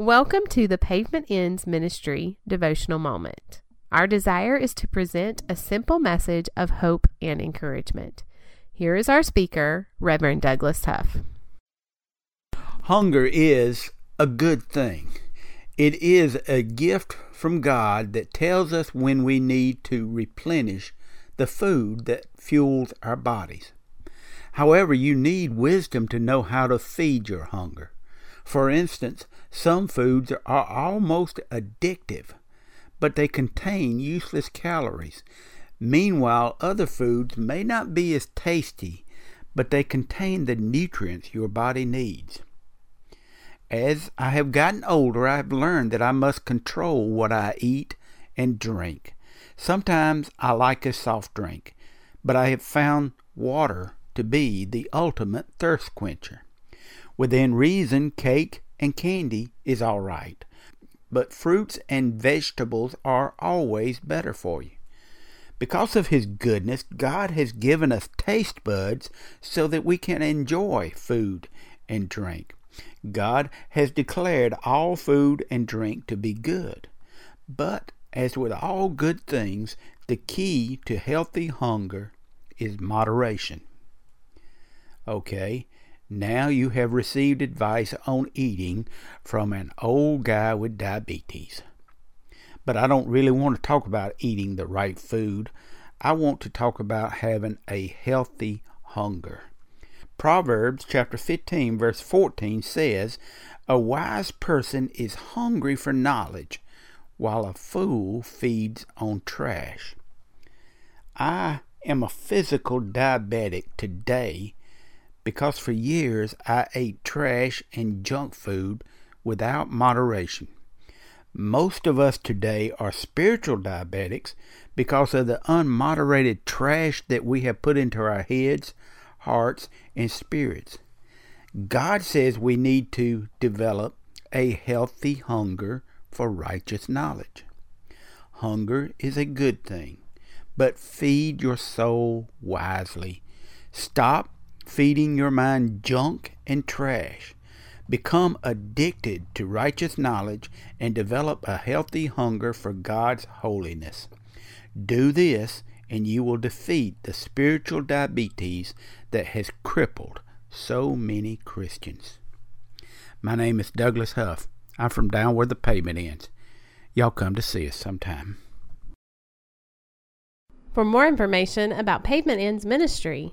Welcome to the Pavement Ends Ministry devotional moment. Our desire is to present a simple message of hope and encouragement. Here is our speaker, Reverend Douglas Huff. Hunger is a good thing. It is a gift from God that tells us when we need to replenish the food that fuels our bodies. However, you need wisdom to know how to feed your hunger. For instance, some foods are almost addictive, but they contain useless calories. Meanwhile, other foods may not be as tasty, but they contain the nutrients your body needs. As I have gotten older, I have learned that I must control what I eat and drink. Sometimes I like a soft drink, but I have found water to be the ultimate thirst quencher. Within reason, cake and candy is all right, but fruits and vegetables are always better for you. Because of His goodness, God has given us taste buds so that we can enjoy food and drink. God has declared all food and drink to be good. But as with all good things, the key to healthy hunger is moderation. Okay, now you have received advice on eating from an old guy with diabetes. But I don't really want to talk about eating the right food. I want to talk about having a healthy hunger. Proverbs chapter 15 verse 14 says, "A wise person is hungry for knowledge, while a fool feeds on trash." I am a physical diabetic today because for years I ate trash and junk food without moderation. Most of us today are spiritual diabetics because of the unmoderated trash that we have put into our heads, hearts, and spirits. God says we need to develop a healthy hunger for righteous knowledge. Hunger is a good thing, but feed your soul wisely. Stop feeding your mind junk and trash. Become addicted to righteous knowledge and develop a healthy hunger for God's holiness. Do this, and you will defeat the spiritual diabetes that has crippled so many Christians. My name is Douglas Huff. I'm from down where the pavement ends. Y'all come to see us sometime. For more information about Pavement Ends Ministry,